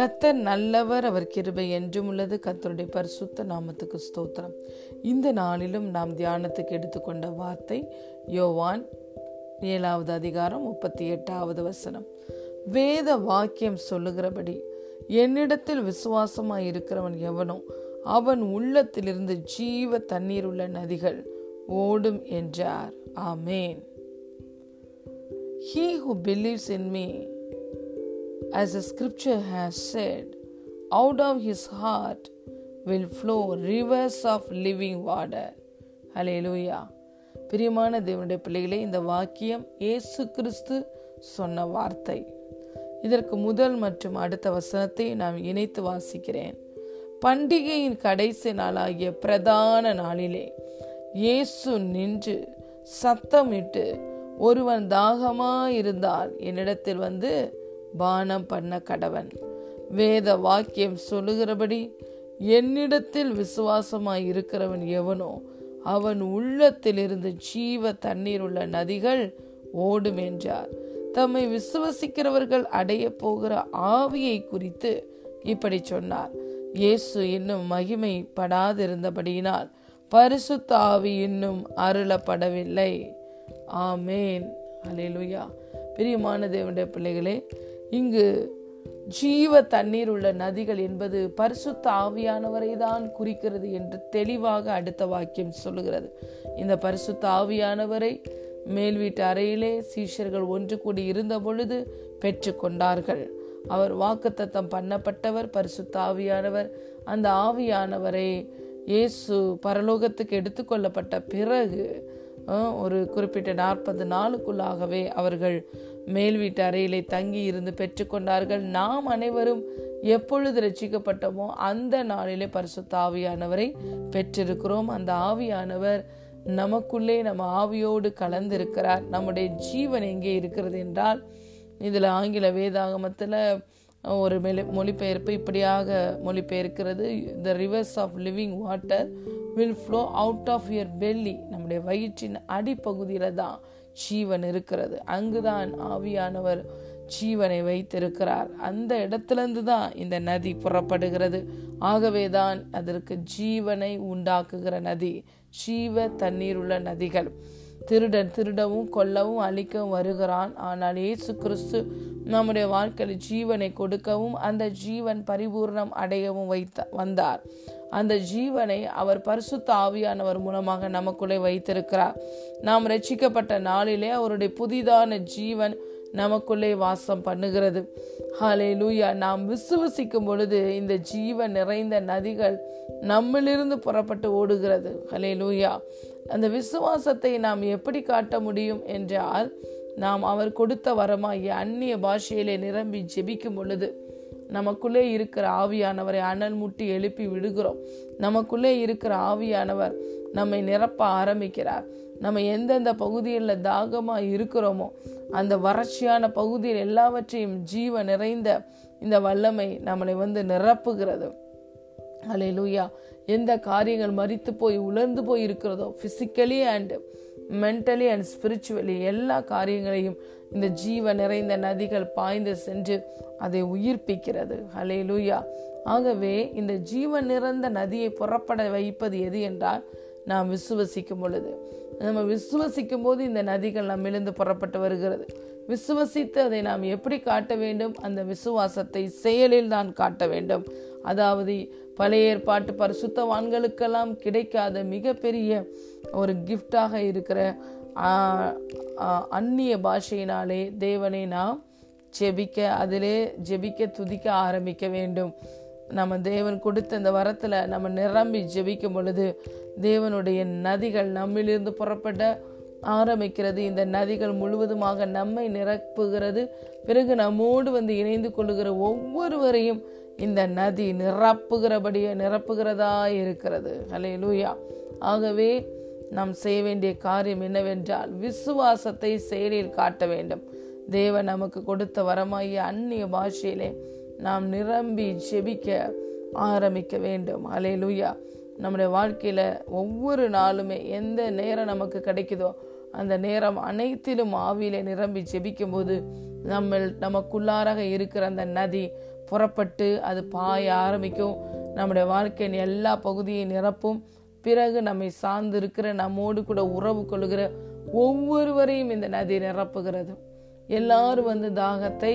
கத்தர் நல்லவர் அவர் கிருபை என்றும் உள்ளது. கத்தருடைய பரிசுத்த நாமத்துக்கு ஸ்தோத்திரம். இந்த நாளிலும் நாம் தியானத்துக்கு எடுத்துக்கொண்ட வார்த்தை யோவான் ஏழாவது அதிகாரம் முப்பத்தி எட்டாவது வசனம். வேத வாக்கியம் சொல்லுகிறபடி என்னிடத்தில் விசுவாசமாய் இருக்கிறவன் எவனோ அவன் உள்ளத்திலிருந்து ஜீவ தண்ணீர் உள்ள நதிகள் ஓடும் என்றார். ஆமேன். He who believes in me as the scripture has said, out of his heart will flow rivers of living water. ஹலேலூயா பிரியமான தேவனுடைய பிள்ளைகளே இந்த வாக்கியம் இயேசு கிறிஸ்து சொன்ன வார்த்தை. இதற்கு முதல் மற்றும் அடுத்த வசனத்தை நான் இணைத்து வாசிக்கிறேன். பண்டிகையின் கடைசி நாளாகிய பிரதான நாளிலே இயேசு நின்று சத்தமிட்டு ஒருவன் தாகமாயிருந்தால் என்னிடத்தில் வந்து பானம் பண்ண கடவன். வேத வாக்கியம் சொல்லுகிறபடி என்னிடத்தில் விசுவாசமாய் இருக்கிறவன் எவனோ அவன் உள்ளத்திலிருந்து ஜீவ தண்ணீர் உள்ள நதிகள் ஓடும் என்றார். தம்மை விசுவசிக்கிறவர்கள் அடைய போகிற ஆவியை குறித்து இப்படி சொன்னார். இயேசு இன்னும் மகிமைப்படாதிருந்தபடியினால் பரிசுத்த ஆவி இன்னும் அருளப்படவில்லை. ஆமேன். அலையலுயா பிரியமான தேவனுடைய பிள்ளைகளே இங்கு ஜீவ தண்ணீர் உள்ள நதிகள் என்பது பரிசுத்த ஆவியானவரை தான் குறிக்கிறது என்று தெளிவாக அடுத்த வாக்கியம் சொல்லுகிறது. இந்த பரிசுத்த ஆவியானவரை மேல் வீட்டு அறையிலே சீஷர்கள் ஒன்று கூடி இருந்த பொழுது பெற்றுக்கொண்டார்கள் அவர் வாக்குத்தத்தம் பண்ணப்பட்டவர் பரிசுத்த ஆவியானவர். அந்த ஆவியானவரை இயேசு பரலோகத்துக்கு எடுத்துக்கொள்ளப்பட்ட பிறகு ஒரு குறிப்பிட்ட நாற்பது நாளுக்குள்ளாகவே அவர்கள் மேல் வீட்டு அறையிலே தங்கி இருந்து பெற்றுக்கொண்டார்கள் நாம் அனைவரும் எப்பொழுது ரட்சிக்கப்பட்டோமோ அந்த நாளிலே பரிசுத்த ஆவியானவரை பெற்றிருக்கிறோம். அந்த ஆவியானவர் நமக்குள்ளே நம்ம ஆவியோடு கலந்திருக்கிறார். நம்முடைய ஜீவன் எங்கே இருக்கிறது என்றால் இதில் ஆங்கில வேதாகமத்தில் ஒரு மெலி மொழிபெயர்ப்பு இப்படியாக மொழிபெயர்க்கிறது. The rivers of living water will flow out of your belly நம்முடைய வயிற்றின் அடிப்பகுதியில் தான் ஜீவன் இருக்கிறது. அங்குதான் ஆவியானவர் ஜீவனை வைத்திருக்கிறார். அந்த இடத்திலிருந்து தான் இந்த நதி புறப்படுகிறது. ஆகவே தான் அதற்கு ஜீவனை உண்டாக்குகிற நதி ஜீவ தண்ணீர் உள்ள நதிகள். திருடன் திருடவும் கொல்லவும் அழிக்கவும் வருகிறான். ஆனால் இயேசு கிறிஸ்து நம்முடைய வாழ்க்கையில் ஜீவனை கொடுக்கவும் அந்த ஜீவன் பரிபூர்ணம் அடையவும் வைத்த வந்தார். அந்த ஜீவனை அவர் பரிசுத்த ஆவியானவர் மூலமாக நமக்குள்ளே வைத்திருக்கிறார். நாம் ரட்சிக்கப்பட்ட நாளிலே அவருடைய புதிதான ஜீவன் நமக்குள்ளே வாசம் பண்ணுகிறது. ஹலே லூயா நாம் விசுவசிக்கும் பொழுது இந்த ஜீவ நிறைந்த நதிகள் நம்மிலிருந்து புறப்பட்டு ஓடுகிறது. ஹலே லூயா அந்த விசுவாசத்தை நாம் எப்படி காட்ட முடியும் என்றால் நாம் அவர் கொடுத்த வரமாகிய அந்நிய பாஷையிலே நிரம்பி ஜெபிக்கும் பொழுது நமக்குள்ளே இருக்கிற ஆவியானவரை அனல் முட்டி எழுப்பி விடுகிறோம். நமக்குள்ளே இருக்கிற ஆவியானவர் நம்மை நிரப்ப ஆரம்பிக்கிறார். நம்ம எந்தெந்த பகுதியில் தாகமாக இருக்கிறோமோ அந்த வறட்சியான பகுதியில் எல்லாவற்றையும் ஜீவ நிறைந்த இந்த வல்லமை நம்மளை வந்து நிரப்புகிறது. அலை லூயா எந்த காரியங்கள் மறித்து போய் உலர்ந்து போய் இருக்கிறதோ physically and mentally and spiritually எல்லா காரியங்களையும் இந்த ஜீவ நிறைந்த நதிகள் பாய்ந்து சென்று அதை உயிர்ப்பிக்கிறது. ஹலே லூயா ஆகவே இந்த ஜீவ நிறைந்த நதியை புறப்பட வைப்பது எது என்றால் நாம் விசுவசிக்கும் பொழுது. நம்ம விசுவசிக்கும் போது இந்த நதிகள் நம்மிலிருந்து புறப்பட்டு வருகிறது. விசுவசித்து அதை நாம் எப்படி காட்ட வேண்டும்? அந்த விசுவாசத்தை செயலில் தான் காட்ட வேண்டும். அதாவது பழைய ஏற்பாட்டு பரிசுத்தவான்களுக்கெல்லாம் கிடைக்காத மிகப்பெரிய ஒரு கிஃப்டாக இருக்கிற அந்நிய பாஷையினாலே தேவனை நாம் ஜெபிக்க அதிலே ஜெபிக்க துதிக்க ஆரம்பிக்க வேண்டும். நம்ம தேவன் கொடுத்த இந்த வரத்தில் நம்ம நிரம்பி ஜெபிக்கும் பொழுது தேவனுடைய நதிகள் நம்மிலிருந்து புறப்பட ஆரம்பிக்கிறது. இந்த நதிகள் முழுவதுமாக நம்மை நிரப்புகிறது. பிறகு நம்மோடு வந்து இணைந்து கொள்ளுகிற ஒவ்வொருவரையும் இந்த நதி நிரப்புகிறபடியே நிரப்புகிறதா இருக்கிறது. ஹலே லூயா ஆகவே நாம் செய்ய வேண்டிய காரியம் என்னவென்றால் விசுவாசத்தை செயலில் காட்ட வேண்டும். தேவன் நமக்கு கொடுத்த வரமாகிய அந்நிய பாஷையிலே நாம் நிரம்பி ஜெபிக்க ஆரம்பிக்க வேண்டும். அலே லூயா நம்முடைய வாழ்க்கையில் ஒவ்வொரு நாளுமே எந்த நேரம் நமக்கு கிடைக்குதோ அந்த நேரம் அனைத்திலும் ஆவியிலே நிரம்பி ஜெபிக்கும் போது நம்ம நமக்குள்ளாராக இருக்கிற அந்த நதி புறப்பட்டு அது பாய ஆரம்பிக்கும். நம்முடைய வாழ்க்கையின் எல்லா பகுதியை நிரப்பும். பிறகு நம்மை சார்ந்து இருக்கிற நம்மோடு கூட உறவு கொள்கிற ஒவ்வொருவரையும் இந்த நதி நிரப்புகிறது. எல்லாரும் வந்து தாகத்தை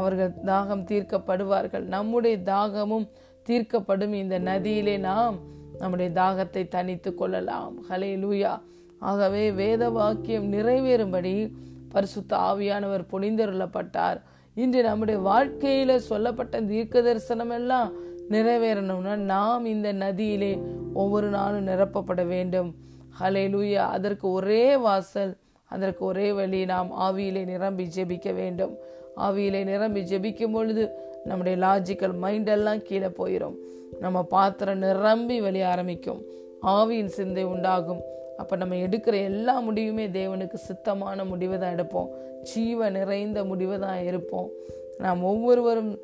அவர்கள் தாகம் தீர்க்கப்படுவார்கள். நம்முடைய தாகமும் தீர்க்கப்படும். இந்த நதியிலே நாம் நம்முடைய தாகத்தை தனித்து கொள்ளலாம். ஹலே லூயா ஆகவே வேத வாக்கியம் நிறைவேறும்படி பரிசுத்த ஆவியானவர் புனிந்தருளப்பட்டார் இன்று நம்முடைய வாழ்க்கையில சொல்லப்பட்ட தீர்க்க தரிசனம் எல்லாம் நிறைவேறணும்னா நாம் இந்த நதியிலே ஒவ்வொரு நாளும் நிரப்பப்பட வேண்டும். ஹலே லூயா அதற்கு ஒரே வாசல் அதற்கு ஒரே வழி நாம் ஆவியிலே நிரம்பி ஜெபிக்க வேண்டும். ஆவியிலே நிரம்பி ஜெபிக்கும் பொழுது நம்முடைய லாஜிக்கல் மைண்ட் எல்லாம் கீழே போயிடும் நம்ம பாத்திரம் நிரம்பி வெளிய ஆரம்பிக்கும். ஆவியின் சிந்தை உண்டாகும். அப்போ நம்ம எடுக்கிற எல்லா முடிவுமே தேவனுக்கு சித்தமான முடிவை தான் எடுப்போம். ஜீவ நிறைந்த முடிவை தான் இருப்போம் நாம் ஒவ்வொருவரும்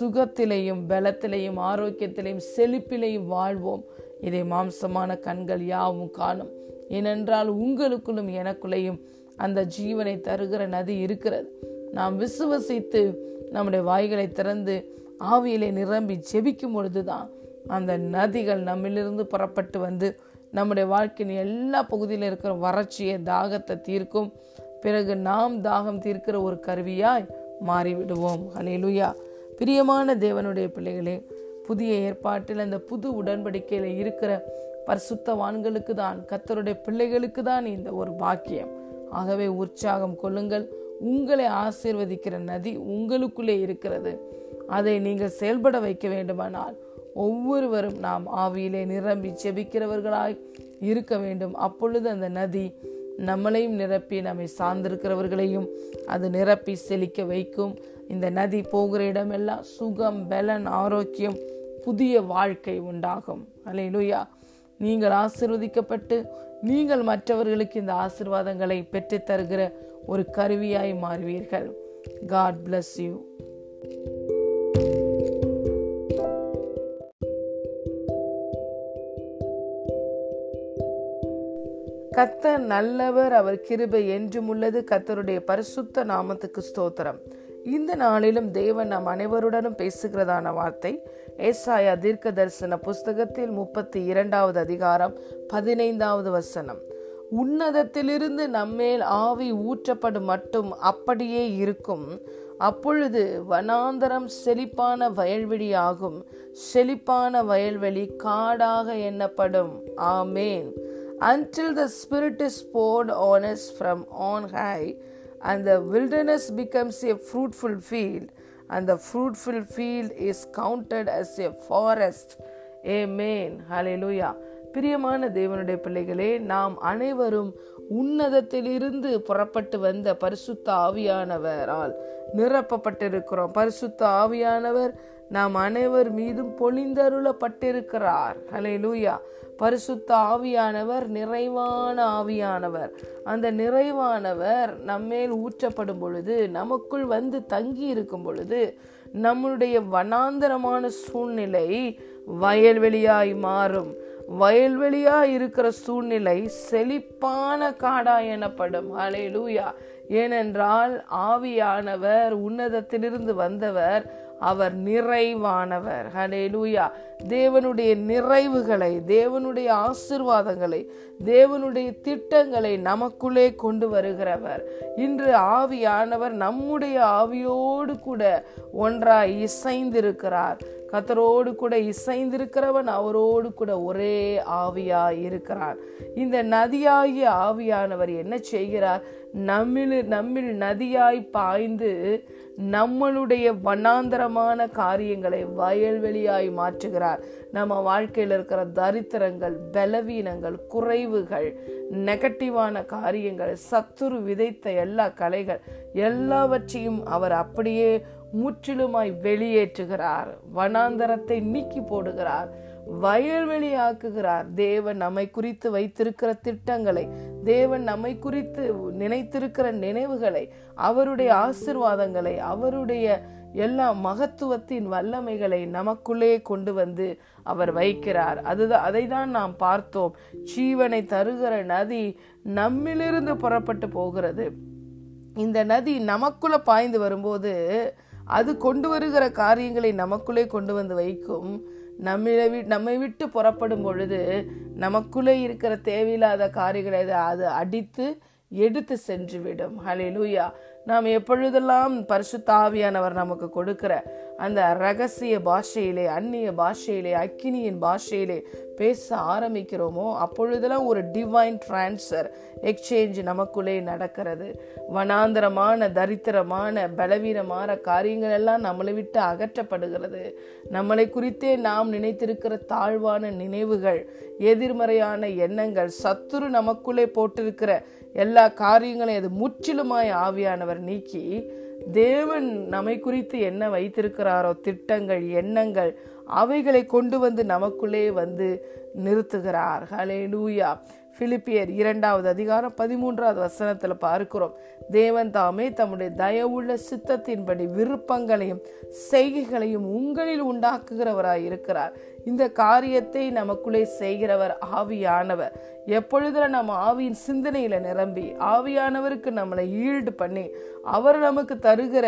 சுகத்திலையும் பலத்திலையும் ஆரோக்கியத்திலையும் செழிப்பிலையும் வாழ்வோம். இதை மாம்சமான கண்கள் யாவும் காணும். ஏனென்றால் உங்களுக்குள்ளும் எனக்குள்ளேயும் அந்த ஜீவனை தருகிற நதி இருக்கிறது. நாம் விசுவசித்து நம்முடைய வாய்களை திறந்து ஆவியிலே நிரம்பி ஜெபிக்கும் பொழுதுதான் அந்த நதிகள் நம்மிலிருந்து புறப்பட்டு வந்து நம்முடைய வாழ்க்கையின் எல்லா பகுதியில் இருக்கிற வறட்சியை தாகத்தை தீர்க்கும். பிறகு நாம் தாகம் தீர்க்கிற ஒரு கருவியாய் மாறிவிடுவோம். ஹலேலுயா பிரியமான தேவனுடைய பிள்ளைகளே புதிய ஏற்பாட்டில் அந்த புது உடன்படிக்கையில் இருக்கிற பரிசுத்தவான்களுக்கு தான் கத்தருடைய பிள்ளைகளுக்கு தான் இந்த ஒரு பாக்கியம். ஆகவே உற்சாகம் கொள்ளுங்கள். உங்களை ஆசீர்வதிக்கிற நதி உங்களுக்குள்ளே இருக்கிறது. அதை நீங்கள் செயல்பட வைக்க வேண்டுமானால் ஒவ்வொருவரும் நாம் ஆவியிலே நிரம்பி செபிக்கிறவர்களாய் இருக்க வேண்டும். அப்பொழுது அந்த நதி நம்மளையும் நிரப்பி நம்மை சார்ந்திருக்கிறவர்களையும் அது நிரப்பி செழிக்க வைக்கும். இந்த நதி போகிற இடமெல்லாம் சுகம் பலன் ஆரோக்கியம் புதிய வாழ்க்கை உண்டாகும். அலையிலுயா நீங்கள் ஆசிர்வதிக்கப்பட்டு நீங்கள் மற்றவர்களுக்கு இந்த ஆசிர்வாதங்களை பெற்றுத் தருகிற ஒரு கருவியாய் மாறுவீர்கள். காட் பிளஸ் யூ கத்தர் நல்லவர் அவர் கிருபை என்றும் உள்ளது. கத்தருடைய பரிசுத்த நாமத்துக்கு ஸ்தோத்திரம். இந்த நாளிலும் தேவன் நம் அனைவருடனும் பேசுகிறதான வார்த்தை ஏசாயா தீர்க்க தரிசன புஸ்தகத்தில் முப்பத்தி இரண்டாவது அதிகாரம் பதினைந்தாவது வசனம். உன்னதத்திலிருந்து நம்மேல் ஆவி ஊற்றப்படும் மட்டும் அப்படியே இருக்கும். அப்பொழுது வனாந்தரம் செழிப்பான வயல்வெளியாகும். செழிப்பான வயல்வெளி காடாக எண்ணப்படும். Amen. Until the spirit is poured on us from on high and the wilderness becomes a fruitful field, and the fruitful field is counted as a forest. Amen. Hallelujah. பிரியமான தேவனுடைய பிள்ளைகளே நாம் அனைவரும் உன்னதத்திலிருந்து புறப்பட்டு வந்த பரிசுத்த ஆவியானவரால் நிரப்பப்பட்டிருக்கிறோம் பரிசுத்த ஆவியானவர் நாம் அனைவர் மீதும் பொழிந்தருளப்பட்டிருக்கிறார். ஹலே லூயா பரிசுத்த ஆவியானவர் நிறைவான ஆவியானவர். அந்த நிறைவானவர் நம்மேல் ஊற்றப்படும் பொழுது நமக்குள் வந்து தங்கி இருக்கும் பொழுது நம்முடைய வனாந்தரமான சூழ்நிலை வயல்வெளியாய் மாறும். வயல்வெளியா இருக்கிற சூழ்நிலை செழிப்பான காடா எனப்படும். அலே லூயா ஏனென்றால் ஆவியானவர் உன்னதத்திலிருந்து வந்தவர் அவர் நிறைவானவர். ஹலே லூயா தேவனுடைய நிறைவுகளை தேவனுடைய ஆசிர்வாதங்களை தேவனுடைய திட்டங்களை நமக்குள்ளே கொண்டு வருகிறவர். இன்று ஆவியானவர் நம்முடைய ஆவியோடு கூட ஒன்றாய் இசைந்திருக்கிறார். கத்தரோடு கூட இசைந்திருக்கிறவன் அவரோடு கூட ஒரே ஆவியா இருக்கிறான். இந்த நதியாகிய ஆவியானவர் என்ன செய்கிறார்? நம்மில் நம்மில் நதியாய் பாய்ந்து நம்மளுடைய வண்ணாந்தரமான காரியங்களை வயல்வெளியாய் மாற்றுகிறார். நம்ம வாழ்க்கையில் இருக்கிற தரித்திரங்கள் பலவீனங்கள் குறைவுகள் நெகட்டிவான காரியங்கள் சத்துரு விதைத்த எல்லா கலைகள் எல்லாவற்றையும் அவர் அப்படியே முற்றிலுமாய் வெளியேற்றுகிறார். வனாந்தரத்தை நீக்கி போடுகிறார். வயல்வெளி ஆக்குகிறார். தேவன் நம்மை குறித்து வைத்திருக்கிற திட்டங்களை தேவன் நம்மை குறித்து நினைத்திருக்கிற நினைவுகளை அவருடைய ஆசிர்வாதங்களை அவருடைய எல்லா மகத்துவத்தின் வல்லமைகளை நமக்குள்ளே கொண்டு வந்து அவர் வைக்கிறார். அதுதான் அதை தான் நாம் பார்த்தோம். ஜீவனை தருகிற நதி நம்மிலிருந்து புறப்பட்டு போகிறது. இந்த நதி நமக்குள்ள பாய்ந்து வரும்போது அது கொண்டு வருகிற காரியங்களை நமக்குள்ளே கொண்டு வந்து வைக்கும். நம்மளை வி நம்மை விட்டு புறப்படும் பொழுது நமக்குள்ளே இருக்கிற தேவையில்லாத காரியங்களை அது- அடித்து எடுத்து சென்று விடும் ஹalleluya நாம் எப்பொழுதெல்லாம் பரிசு தாவியானவர் நமக்கு கொடுக்கிற அந்த ரகசிய பாஷையிலே அந்நிய பாஷையிலே அக்கினியின் பாஷையிலே பேச ஆரம்பிக்கிறோமோ அப்பொழுதெல்லாம் ஒரு டிவைன் டிரான்ஸ்ஃபர் எக்ஸ்சேஞ்ச் நமக்குள்ளே நடக்கிறது. வனாந்தரமான தரித்திரமான பலவீனமான காரியங்கள் எல்லாம் நம்மளை விட்டு அகற்றப்படுகிறது. நம்மளை குறித்தே நாம் நினைத்திருக்கிற தாழ்வான நினைவுகள் எதிர்மறையான எண்ணங்கள் சத்துரு நமக்குள்ளே போட்டிருக்கிற எல்லா காரியங்களையும் அது முற்றிலுமாய் ஆவியானவர் நீக்கி தேவன் நம்மை குறித்து என்ன வைத்திருக்கிறாரோ திட்டங்கள் எண்ணங்கள் அவைகளை கொண்டு வந்து நமக்குள்ளே வந்து நிறுத்துகிறார். ஹலே லூயா பிலிப்பியர் இரண்டாவது அதிகாரம் பதிமூன்றாவது வசனத்தில் பார்க்கிறோம். தேவன் தாமே தம்முடைய தயவுள்ள சித்தத்தின்படி விருப்பங்களையும் செய்கைகளையும் உங்களில் உண்டாக்குகிறவராய் இருக்கிறார் இந்த காரியத்தை நமக்குள்ளே செய்கிறவர் ஆவியானவர். எப்பொழுதுல நம்ம ஆவியின் சிந்தனையில நிரம்பி ஆவியானவருக்கு நம்மளை ஈல்டு பண்ணி அவர் நமக்கு தருகிற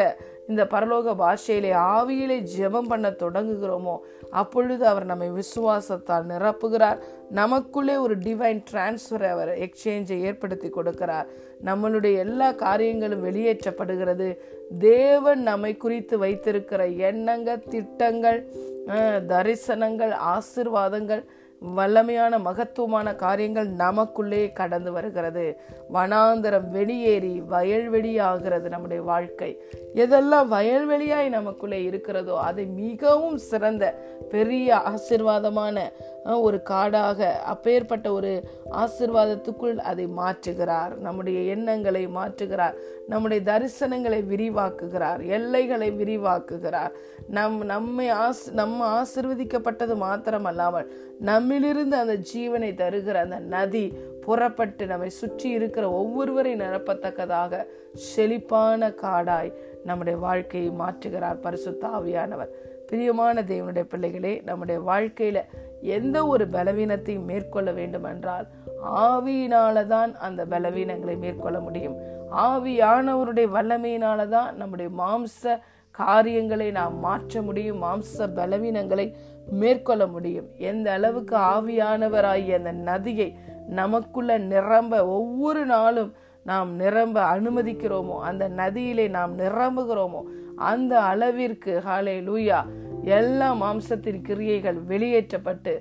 இந்த பரலோக பாஷையிலே ஆவியிலே ஜெபம் பண்ண தொடங்குகிறோமோ அப்பொழுது அவர் நம்மை விசுவாசத்தால் நிரப்புகிறார். நமக்குள்ளே ஒரு டிவைன் டிரான்ஸ்ஃபரை அவர் எக்ஸ்சேஞ்சை ஏற்படுத்தி கொடுக்கிறார். நம்மளுடைய எல்லா காரியங்களும் வெளியேற்றப்படுகிறது. தேவன் நம்மை குறித்து வைத்திருக்கிற எண்ணங்கள் திட்டங்கள் தரிசனங்கள் ஆசிர்வாதங்கள் வல்லமையான மகத்துவமான காரியங்கள் நமக்குள்ளே கடந்து வருகிறது. வனாந்தரம் வெளியேறி வயல்வெளி ஆகிறது நம்முடைய வாழ்க்கை. எதெல்லாம் வயல்வெளியாய் நமக்குள்ளே இருக்கிறதோ அதை மிகவும் சிறந்த பெரிய ஆசிர்வாதமான ஒரு காடாக அப்பேற்பட்ட ஒரு ஆசிர்வாதத்துக்குள் அதை மாற்றுகிறார். நம்முடைய எண்ணங்களை மாற்றுகிறார். நம்முடைய தரிசனங்களை விரிவாக்குகிறார். எல்லைகளை விரிவாக்குகிறார். நம் நம்மை ஆஸ் நம்ம ஆசிர்வதிக்கப்பட்டது மாத்திரமல்லாமல் நம் நம்மிலிருந்து அந்த ஜீவனை தருகிற அந்த நதி புறப்பட்டு நம்மை சுற்றி இருக்கிற ஒவ்வொருவரை நிரப்பத்தக்கதாக செழிப்பான காடாய் நம்முடைய வாழ்க்கையை மாற்றுகிறார் பரிசு தாவியானவர் பிரியமான தேவனுடைய பிள்ளைகளே நம்முடைய வாழ்க்கையில எந்த ஒரு பலவீனத்தையும் மேற்கொள்ள வேண்டும் என்றால் ஆவியினால தான் அந்த பலவீனங்களை மேற்கொள்ள முடியும். ஆவியானவருடைய வல்லமையினால தான் நம்முடைய மாம்ச காரியங்களை நாம் மாற்ற முடியும் மாம்ச பலவீனங்களை மேற்கொள்ள முடியும். எந்த அளவுக்கு ஆவியானவராகிய அந்த நதியை நமக்குள்ள நிரம்ப ஒவ்வொரு நாளும் நாம் நிரம்ப அனுமதிக்கிறோமோ அந்த நதியிலே நாம் நிரம்புகிறோமோ அந்த அளவிற்கு ஹாலே லூயா எல்லா மாம்சத்தின் கிரியைகள் வெளியேற்றப்பட்டு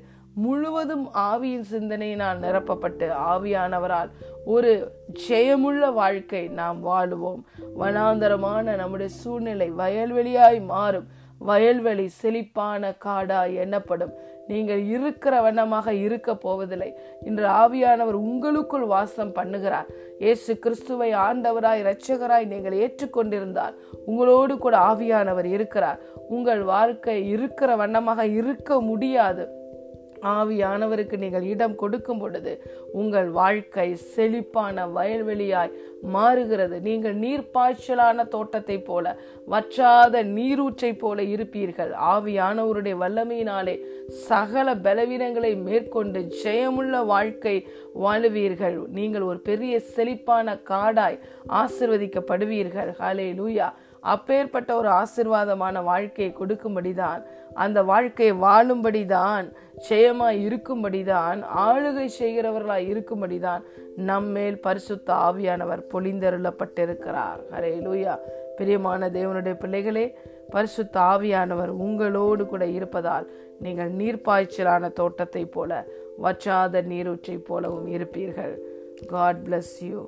முழுவதும் ஆவியின் சிந்தனையினால் நிரப்பப்பட்டு ஆவியானவரால் ஒரு ஜெயமுள்ள வாழ்க்கை நாம் வாழுவோம். வனாந்தரமான நம்முடைய சூழ்நிலை வயல்வெளியாய் மாறும். வயல்வெளி செழிப்பான காடா எண்ணப்படும். நீங்கள் இருக்கிற வண்ணமாக இருக்க போவதில்லை. இன்று ஆவியானவர் உங்களுக்குள் வாசம் பண்ணுகிறார். இயேசு கிறிஸ்துவை ஆண்டவராய் இரட்சகராய் நீங்கள் ஏற்றுக்கொண்டிருந்தால் உங்களோடு கூட ஆவியானவர் இருக்கிறார். உங்கள் வாழ்க்கை இருக்கிற வண்ணமாக இருக்க முடியாது. ஆவியானவருக்கு நீங்கள் இடம் கொடுக்கும் பொழுது உங்கள் வாழ்க்கை செழிப்பான வயல்வெளியாய் மாறுகிறது. நீங்கள் நீர்ப்பாய்ச்சலான தோட்டத்தை போல வற்றாத நீரூற்றை போல இருப்பீர்கள். ஆவியானவருடைய வல்லமையினாலே சகல பலவீனங்களை மேற்கொண்டு ஜெயமுள்ள வாழ்க்கை வாழுவீர்கள். நீங்கள் ஒரு பெரிய செழிப்பான காடாய் ஆசிர்வதிக்கப்படுவீர்கள். ஹலே லூயா அப்பேற்பட்ட ஒரு ஆசிர்வாதமான வாழ்க்கையை கொடுக்கும்படிதான் அந்த வாழ்க்கையை வாழும்படிதான் ஜெயமாய் இருக்கும்படிதான் ஆளுகை செய்கிறவர்களாய் இருக்கும்படிதான் நம்மேல் பரிசுத்த ஆவியானவர் பொழிந்தருளப்பட்டிருக்கிறார். ஹரே லூயா பிரியமான தேவனுடைய பிள்ளைகளே பரிசுத்த ஆவியானவர் உங்களோடு கூட இருப்பதால் நீங்கள் நீர்ப்பாய்ச்சலான தோட்டத்தை போல வற்றாத நீரூற்றை போலவும் இருப்பீர்கள். God bless you